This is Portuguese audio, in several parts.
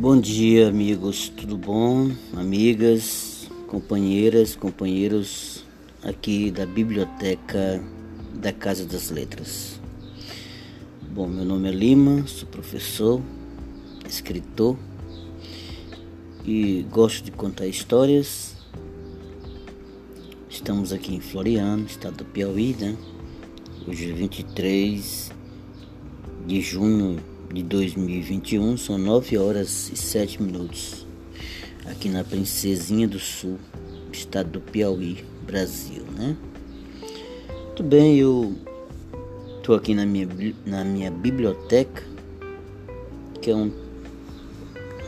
Bom dia, amigos, tudo bom? Amigas, companheiras, companheiros aqui da Biblioteca da Casa das Letras. Bom, meu nome é Lima, sou professor, escritor e gosto de contar histórias. Estamos aqui em Floriano, estado do Piauí, né? Hoje é 23 de junho de 2021, são 9 horas e 7 minutos, aqui na Princesinha do Sul, estado do Piauí, Brasil, né? Muito bem, eu estou aqui na minha, na minha biblioteca, que é um,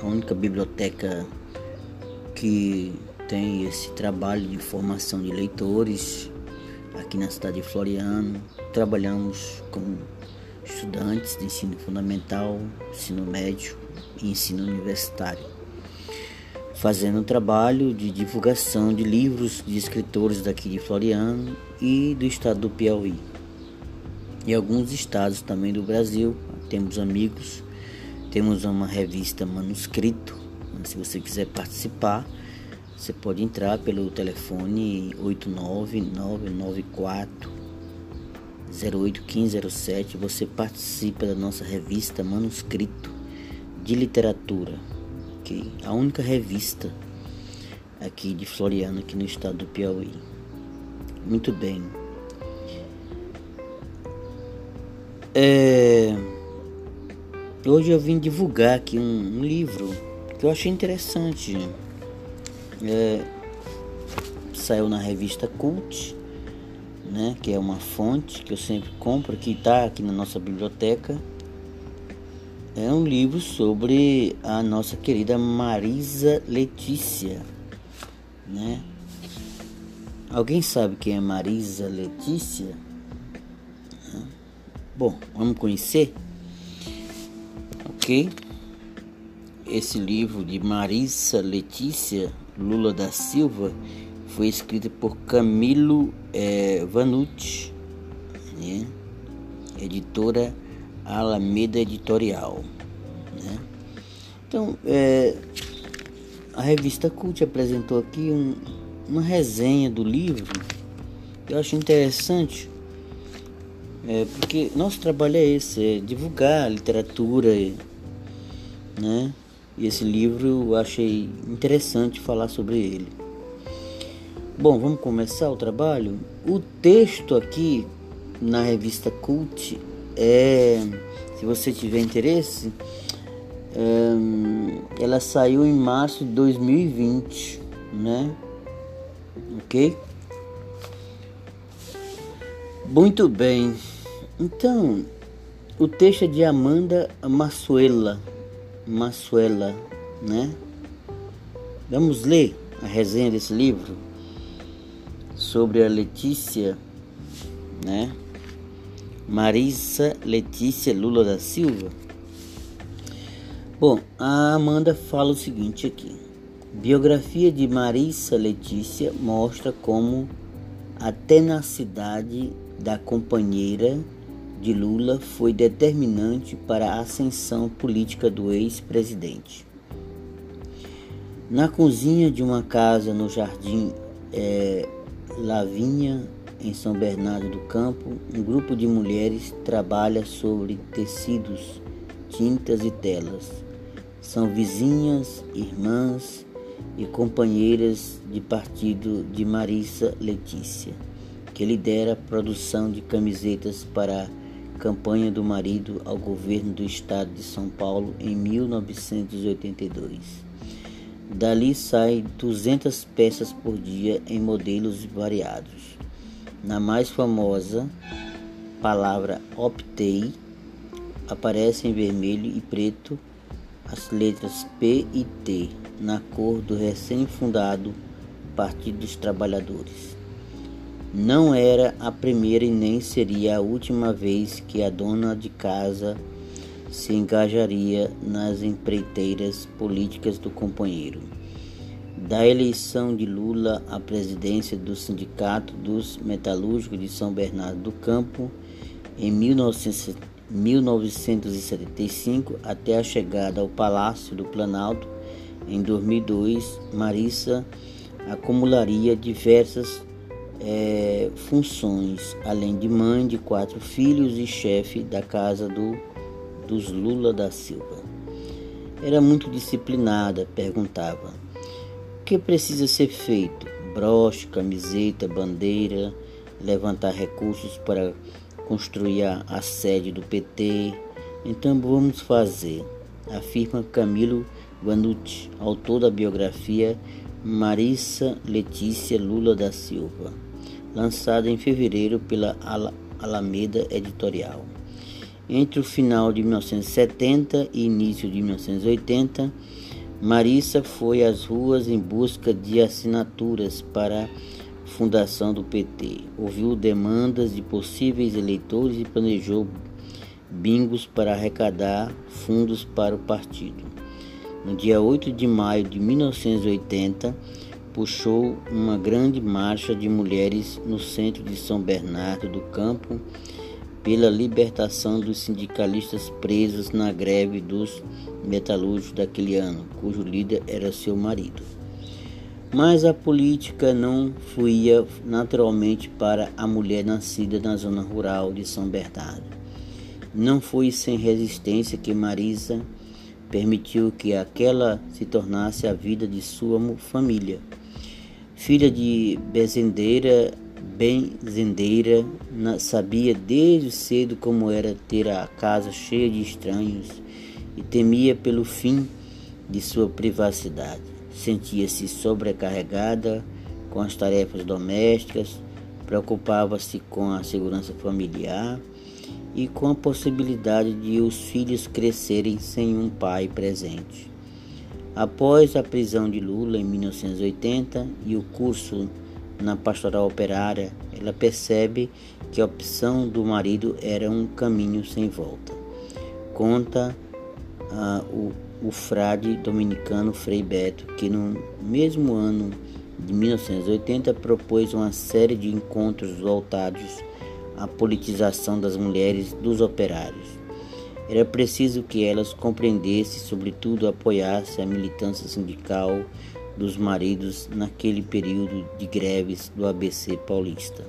a única biblioteca que tem esse trabalho de formação de leitores aqui na cidade de Floriano. Trabalhamos com estudantes de ensino fundamental, ensino médio e ensino universitário, fazendo um trabalho de divulgação de livros de escritores daqui de Floriano e do estado do Piauí. E alguns estados também do Brasil, temos amigos, temos uma revista manuscrito, se você quiser participar, você pode entrar pelo telefone 89994 081507 você participa da nossa revista Manuscrito de Literatura, é a única revista aqui de Floriano, aqui no estado do Piauí. Muito bem. É... Hoje eu vim divulgar aqui um, um livro que eu achei interessante. É... Saiu na revista Cult né, que é uma fonte que eu sempre compro, que está aqui na nossa biblioteca. É um livro sobre a nossa querida Marisa Letícia, né? Alguém sabe quem é Marisa Letícia? Bom, vamos conhecer? Ok? Esse livro de Marisa Letícia Lula da Silva foi escrita por Camilo é, Vanucci, né? editora Alameda Editorial. Né? Então, é, a revista Cult apresentou aqui um, uma resenha do livro que eu acho interessante, é, porque nosso trabalho é esse, é divulgar a literatura, né? E esse livro eu achei interessante falar sobre ele. Bom, vamos começar o trabalho. O texto aqui na revista Cult é, se você tiver interesse, é, ela saiu em março de 2020, né? Ok? Muito bem. Então, o texto é de Amanda Massuela, Massuela, né? Vamos ler a resenha desse livro sobre a Letícia, né? Marisa Letícia Lula da Silva. Bom, a Amanda fala o seguinte aqui. Biografia de Marisa Letícia mostra como a tenacidade da companheira de Lula foi determinante para a ascensão política do ex-presidente. Na cozinha de uma casa no Jardim é, Lavinha, em São Bernardo do Campo, um grupo de mulheres trabalha sobre tecidos, tintas e telas. São vizinhas, irmãs e companheiras de partido de Marissa Letícia, que lidera a produção de camisetas para a campanha do marido ao governo do estado de São Paulo em 1982. Dali saem 200 peças por dia em modelos variados. Na mais famosa palavra optei aparece em vermelho e preto as letras P e T na cor do recém-fundado Partido dos Trabalhadores. Não era a primeira e nem seria a última vez que a dona de casa se engajaria nas empreiteiras políticas do companheiro. Da eleição de Lula à presidência do Sindicato dos Metalúrgicos de São Bernardo do Campo em 1975 até a chegada ao Palácio do Planalto em 2002, Marissa acumularia diversas é, funções, além de mãe de quatro filhos e chefe da casa do, dos Lula da Silva. Era muito disciplinada, perguntava: o que precisa ser feito? Broche, camiseta, bandeira, levantar recursos para construir a, sede do PT. Então vamos fazer, afirma Camilo Vanucci, autor da biografia Marissa Letícia Lula da Silva, lançada em fevereiro pela Alameda Editorial. Entre o final de 1970 e início de 1980, Marissa foi às ruas em busca de assinaturas para a fundação do PT. Ouviu demandas de possíveis eleitores e planejou bingos para arrecadar fundos para o partido no dia 8 de maio de 1980, puxou uma grande marcha de mulheres no centro de São Bernardo do Campo pela libertação dos sindicalistas presos na greve dos metalúrgicos daquele ano, cujo líder era seu marido. Mas a política não fluía naturalmente para a mulher nascida na zona rural de São Bernardo. Não foi sem resistência que Marisa permitiu que aquela se tornasse a vida de sua família. Filha de bezendeira, benzendeira, sabia desde cedo como era ter a casa cheia de estranhos e temia pelo fim de sua privacidade. Sentia-se sobrecarregada com as tarefas domésticas, preocupava-se com a segurança familiar e com a possibilidade de os filhos crescerem sem um pai presente. Após a prisão de Lula em 1980 e o curso na pastoral operária, ela percebe que a opção do marido era um caminho sem volta. Conta uh, o, o frade dominicano Frei Beto que no mesmo ano de 1980 propôs uma série de encontros voltados a politização das mulheres dos operários. Era preciso que elas compreendessem, sobretudo apoiassem a militância sindical dos maridos naquele período de greves do ABC paulista.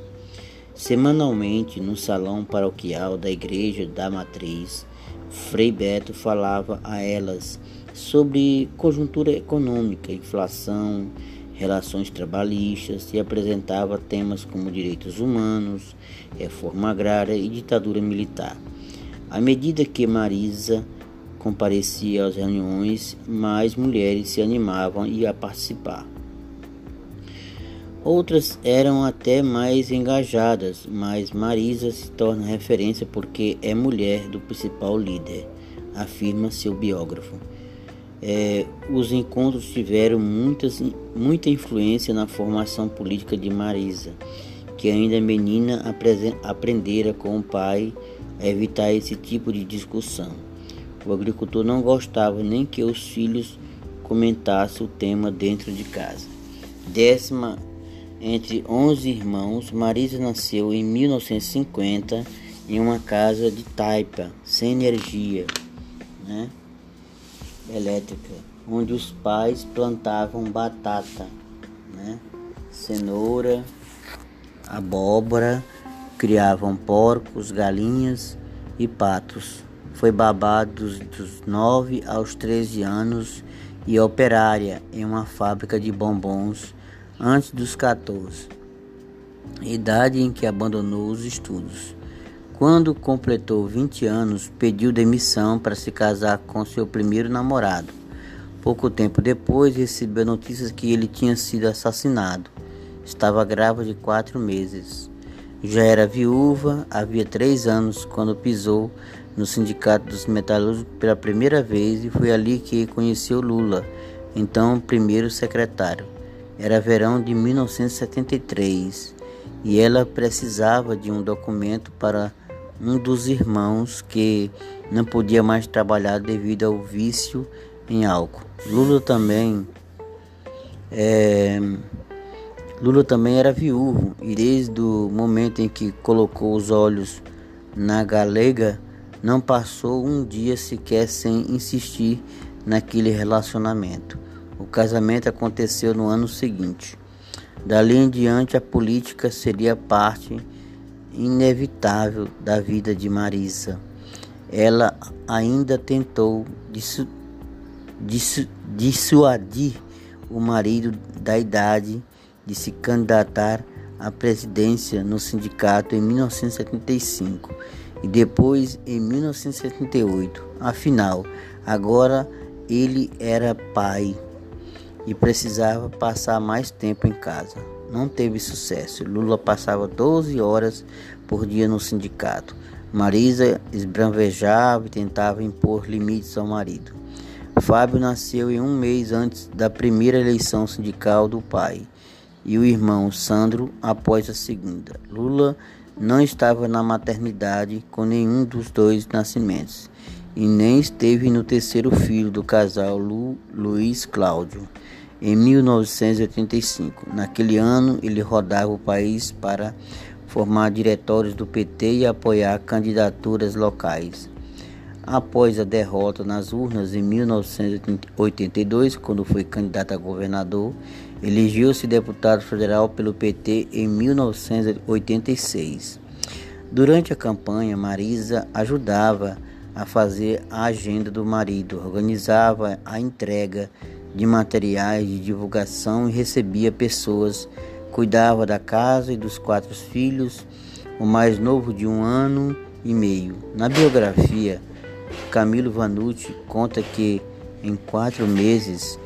Semanalmente, no salão paroquial da Igreja da Matriz, Frei Beto falava a elas sobre conjuntura econômica, inflação, relações trabalhistas e apresentava temas como direitos humanos, reforma agrária e ditadura militar. À medida que Marisa comparecia às reuniões, mais mulheres se animavam a participar. Outras eram até mais engajadas, mas Marisa se torna referência porque é mulher do principal líder, afirma seu biógrafo. É, os encontros tiveram muitas, muita influência na formação política de Marisa, que ainda menina aprendera com o pai a evitar esse tipo de discussão. O agricultor não gostava nem que os filhos comentassem o tema dentro de casa. Décima entre 11 irmãos, Marisa nasceu em 1950 em uma casa de taipa, sem energia. Né? elétrica, onde os pais plantavam batata, né? cenoura, abóbora, criavam porcos, galinhas e patos. Foi babado dos, dos 9 aos 13 anos e operária em uma fábrica de bombons antes dos 14, idade em que abandonou os estudos. Quando completou 20 anos, pediu demissão para se casar com seu primeiro namorado. Pouco tempo depois, recebeu notícias que ele tinha sido assassinado. Estava grávida de quatro meses. Já era viúva, havia três anos, quando pisou no Sindicato dos Metalúrgicos pela primeira vez e foi ali que conheceu Lula, então primeiro secretário. Era verão de 1973 e ela precisava de um documento para um dos irmãos que não podia mais trabalhar devido ao vício em álcool. Lula também é, Lula também era viúvo e desde o momento em que colocou os olhos na galega Não passou um dia sequer sem insistir naquele relacionamento. O casamento aconteceu no ano seguinte. Dali em diante, a política seria parte inevitável da vida de Marisa. Ela ainda tentou dissu dissu dissuadir o marido da idade de se candidatar à presidência no sindicato em 1975 e depois em 1978. Afinal, agora ele era pai e precisava passar mais tempo em casa. Não teve sucesso. Lula passava 12 horas por dia no sindicato. Marisa esbravejava e tentava impor limites ao marido. Fábio nasceu em um mês antes da primeira eleição sindical do pai e o irmão Sandro após a segunda. Lula não estava na maternidade com nenhum dos dois nascimentos e nem esteve no terceiro filho do casal Lu, Luiz Cláudio em 1985. Naquele ano, ele rodava o país para formar diretórios do PT e apoiar candidaturas locais. Após a derrota nas urnas em 1982, quando foi candidato a governador, elegeu-se deputado federal pelo PT em 1986. Durante a campanha, Marisa ajudava a fazer a agenda do marido, organizava a entrega de materiais de divulgação e recebia pessoas, cuidava da casa e dos quatro filhos, o mais novo de um ano e meio. Na biografia, Camilo Vanucci conta que em quatro meses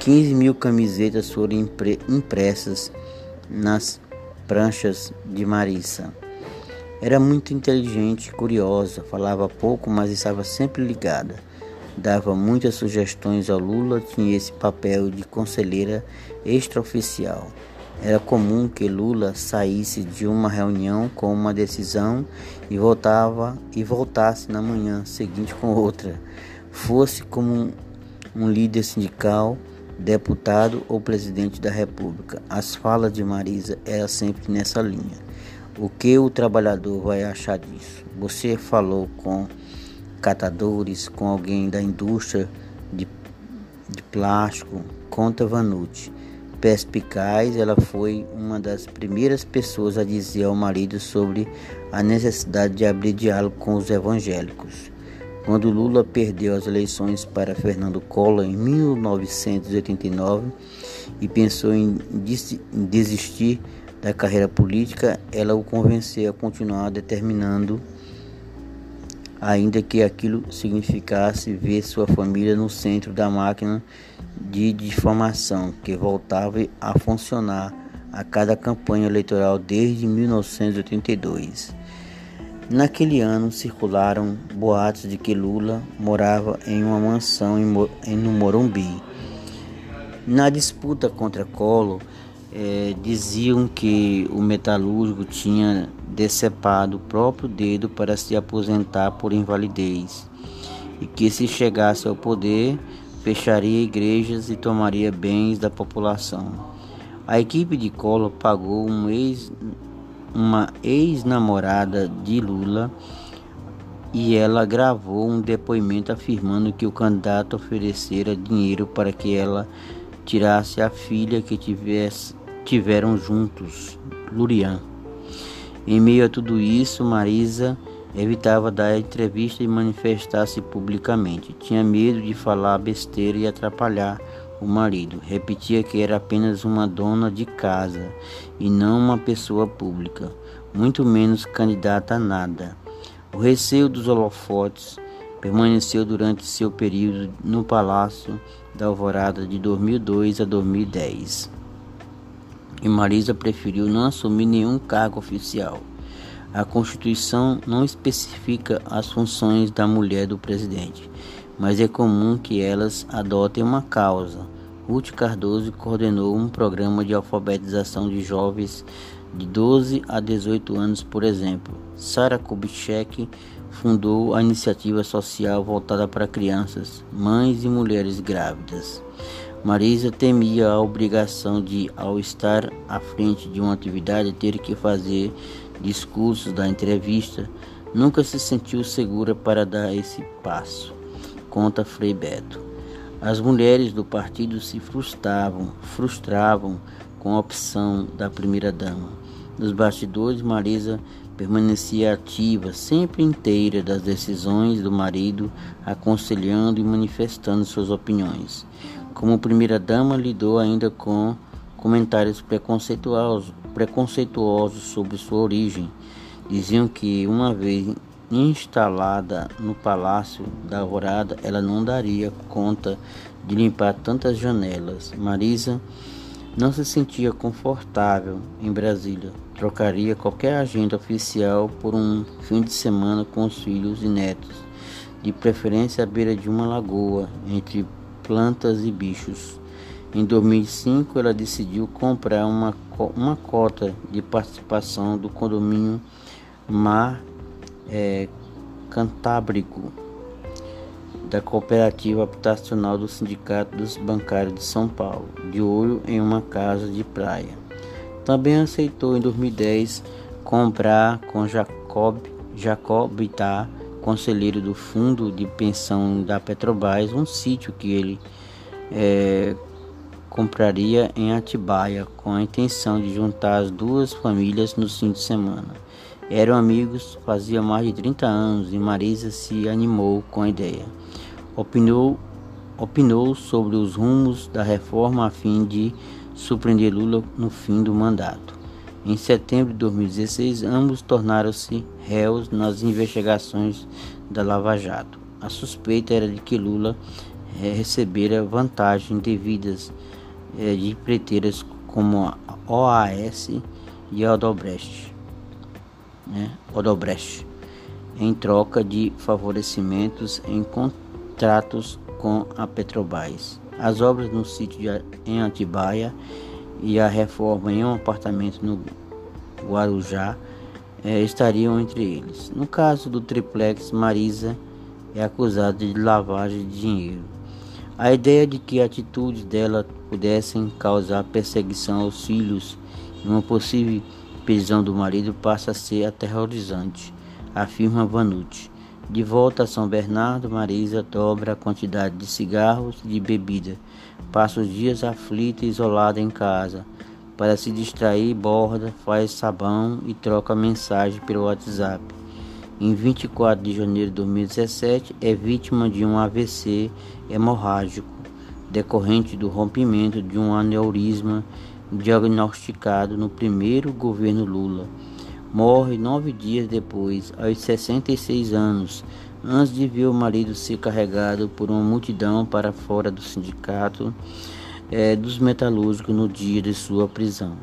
15 mil camisetas foram impressas nas pranchas de Marissa. Era muito inteligente, curiosa, falava pouco, mas estava sempre ligada dava muitas sugestões ao Lula, tinha esse papel de conselheira extraoficial. Era comum que Lula saísse de uma reunião com uma decisão e voltava e voltasse na manhã seguinte com outra, fosse como um, um líder sindical, deputado ou presidente da República. As falas de Marisa eram sempre nessa linha. O que o trabalhador vai achar disso? Você falou com catadores, com alguém da indústria de, de plástico, conta Vanucci. Perspicaz, ela foi uma das primeiras pessoas a dizer ao marido sobre a necessidade de abrir diálogo com os evangélicos. Quando Lula perdeu as eleições para Fernando Collor em 1989 e pensou em desistir da carreira política, ela o convenceu a continuar determinando ainda que aquilo significasse ver sua família no centro da máquina de difamação que voltava a funcionar a cada campanha eleitoral desde 1982. Naquele ano circularam boatos de que Lula morava em uma mansão em, no Morumbi. Na disputa contra Collor, é, diziam que o metalúrgico tinha decepado o próprio dedo para se aposentar por invalidez e que se chegasse ao poder fecharia igrejas e tomaria bens da população. A equipe de Collor pagou um ex, uma ex-namorada de Lula e ela gravou um depoimento afirmando que o candidato oferecera dinheiro para que ela tirasse a filha que tivesse tiveram juntos, Lurian. Em meio a tudo isso, Marisa evitava dar entrevista e manifestar-se publicamente. Tinha medo de falar besteira e atrapalhar o marido. Repetia que era apenas uma dona de casa e não uma pessoa pública, muito menos candidata a nada. O receio dos holofotes permaneceu durante seu período no Palácio da Alvorada de 2002 a 2010 e Marisa preferiu não assumir nenhum cargo oficial. A Constituição não especifica as funções da mulher do presidente, mas é comum que elas adotem uma causa. Ruth Cardoso coordenou um programa de alfabetização de jovens de 12 a 18 anos, por exemplo. Sara Kubitschek fundou a iniciativa social voltada para crianças, mães e mulheres grávidas. Marisa temia a obrigação de, ao estar à frente de uma atividade, ter que fazer discursos da entrevista nunca se sentiu segura para dar esse passo, conta Frei Beto. As mulheres do partido se frustravam, frustravam com a opção da primeira-dama. Nos bastidores, Marisa permanecia ativa, sempre inteira das decisões do marido, aconselhando e manifestando suas opiniões. Como primeira-dama, lidou ainda com comentários preconceituosos, preconceituosos sobre sua origem. Diziam que, uma vez instalada no Palácio da Alvorada, ela não daria conta de limpar tantas janelas. Marisa não se sentia confortável em Brasília. Trocaria qualquer agenda oficial por um fim de semana com os filhos e netos, de preferência à beira de uma lagoa, entre plantas e bichos. Em 2005, ela decidiu comprar uma, uma cota de participação do condomínio Mar é, Cantábrico da Cooperativa Habitacional do Sindicato dos Bancários de São Paulo, de olho em uma casa de praia. Também aceitou em 2010 comprar com Jacob, Jacob Itá, conselheiro do fundo de pensão da Petrobras, um sítio que ele é, compraria em Atibaia com a intenção de juntar as duas famílias no fim de semana. Eram amigos fazia mais de 30 anos e Marisa se animou com a ideia. Opinou, opinou sobre os rumos da reforma a fim de surpreender Lula no fim do mandato. Em setembro de 2016, ambos tornaram-se réus nas investigações da Lava Jato. A suspeita era de que Lula eh, recebera vantagens devidas eh, de preteiras como a OAS e a Odobrecht né, Odobrecht, em troca de favorecimentos em contratos com a Petrobras. As obras no sítio em Atibaia e a reforma em um apartamento no Guarujá eh, estariam entre eles. No caso do triplex, Marisa é acusada de lavagem de dinheiro. A ideia de que atitudes dela pudessem causar perseguição aos filhos e uma possível prisão do marido passa a ser aterrorizante, afirma Vanucci. De volta a São Bernardo, Marisa dobra a quantidade de cigarros e de bebida. Passa os dias aflita e isolada em casa. Para se distrair, borda, faz sabão e troca mensagem pelo WhatsApp. Em 24 de janeiro de 2017, é vítima de um AVC hemorrágico decorrente do rompimento de um aneurisma diagnosticado no primeiro governo Lula. Morre nove dias depois, aos 66 anos, antes de ver o marido ser carregado por uma multidão para fora do sindicato é, dos metalúrgicos no dia de sua prisão.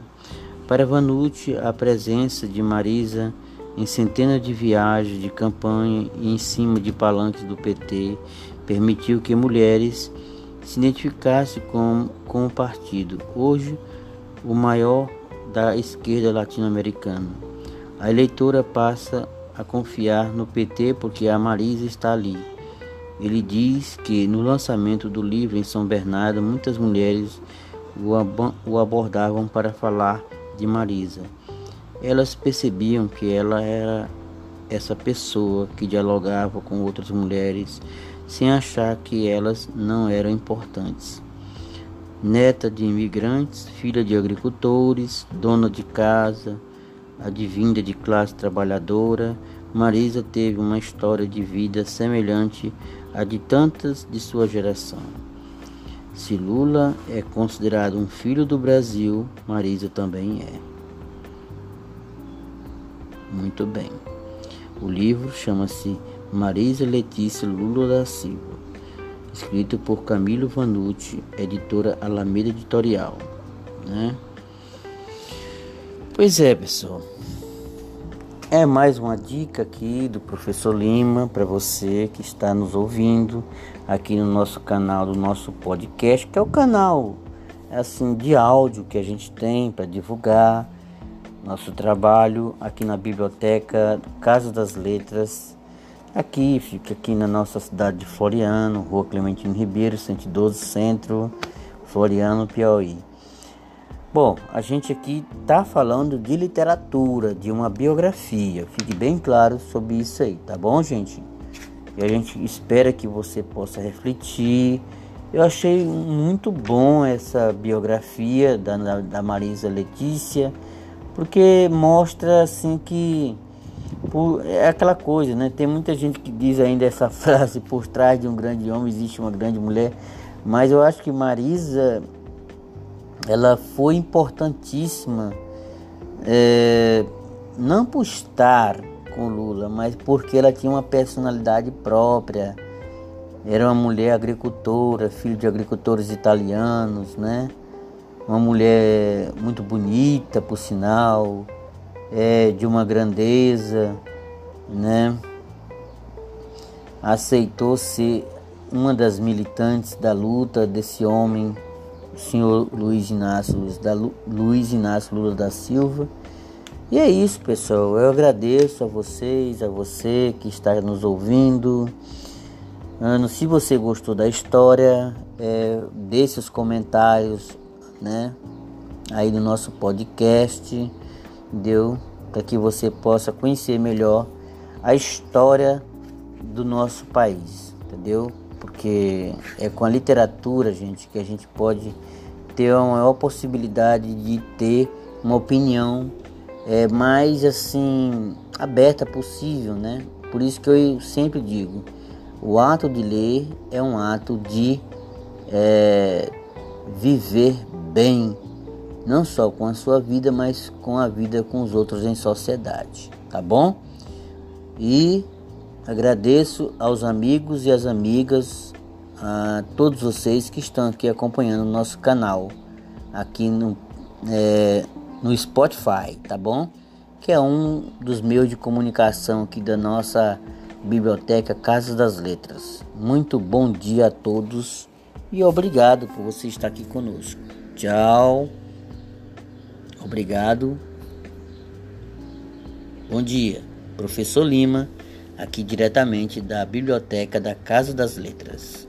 Para Vanucci, a presença de Marisa em centenas de viagens de campanha e em cima de palanques do PT permitiu que mulheres se identificassem com, com o partido. Hoje, o maior da esquerda latino-americana. A eleitora passa a confiar no PT porque a Marisa está ali. Ele diz que no lançamento do livro em São Bernardo, muitas mulheres o abordavam para falar de Marisa. Elas percebiam que ela era essa pessoa que dialogava com outras mulheres sem achar que elas não eram importantes neta de imigrantes, filha de agricultores, dona de casa, advinda de classe trabalhadora, Marisa teve uma história de vida semelhante à de tantas de sua geração. Se Lula é considerado um filho do Brasil, Marisa também é. Muito bem. O livro chama-se Marisa Letícia Lula da Silva escrito por Camilo Vanucci, editora Alameda Editorial, né? Pois é, pessoal. É mais uma dica aqui do professor Lima para você que está nos ouvindo aqui no nosso canal do nosso podcast, que é o canal assim de áudio que a gente tem para divulgar nosso trabalho aqui na biblioteca Casa das Letras Aqui, fica aqui na nossa cidade de Floriano, Rua Clementino Ribeiro, 112 Centro, Floriano, Piauí. Bom, a gente aqui está falando de literatura, de uma biografia. Fique bem claro sobre isso aí, tá bom, gente? E a gente espera que você possa refletir. Eu achei muito bom essa biografia da, da Marisa Letícia, porque mostra assim que por, é aquela coisa, né? Tem muita gente que diz ainda essa frase: por trás de um grande homem existe uma grande mulher. Mas eu acho que Marisa ela foi importantíssima, é, não por estar com Lula, mas porque ela tinha uma personalidade própria. Era uma mulher agricultora, filho de agricultores italianos, né? Uma mulher muito bonita, por sinal, é, de uma grandeza, né? Aceitou ser uma das militantes da luta desse homem senhor Luiz Inácio, Luiz, da, Luiz Inácio Lula da Silva. E é isso, pessoal. Eu agradeço a vocês, a você que está nos ouvindo. Ano, se você gostou da história, é, deixe os comentários, né? Aí no nosso podcast, deu para que você possa conhecer melhor a história do nosso país, entendeu? porque é com a literatura, gente, que a gente pode ter uma maior possibilidade de ter uma opinião é, mais assim aberta possível, né? Por isso que eu sempre digo, o ato de ler é um ato de é, viver bem, não só com a sua vida, mas com a vida com os outros em sociedade, tá bom? E Agradeço aos amigos e às amigas, a todos vocês que estão aqui acompanhando o nosso canal aqui no, é, no Spotify, tá bom? Que é um dos meios de comunicação aqui da nossa biblioteca Casa das Letras. Muito bom dia a todos e obrigado por você estar aqui conosco. Tchau. Obrigado. Bom dia. Professor Lima aqui diretamente da Biblioteca da Casa das Letras.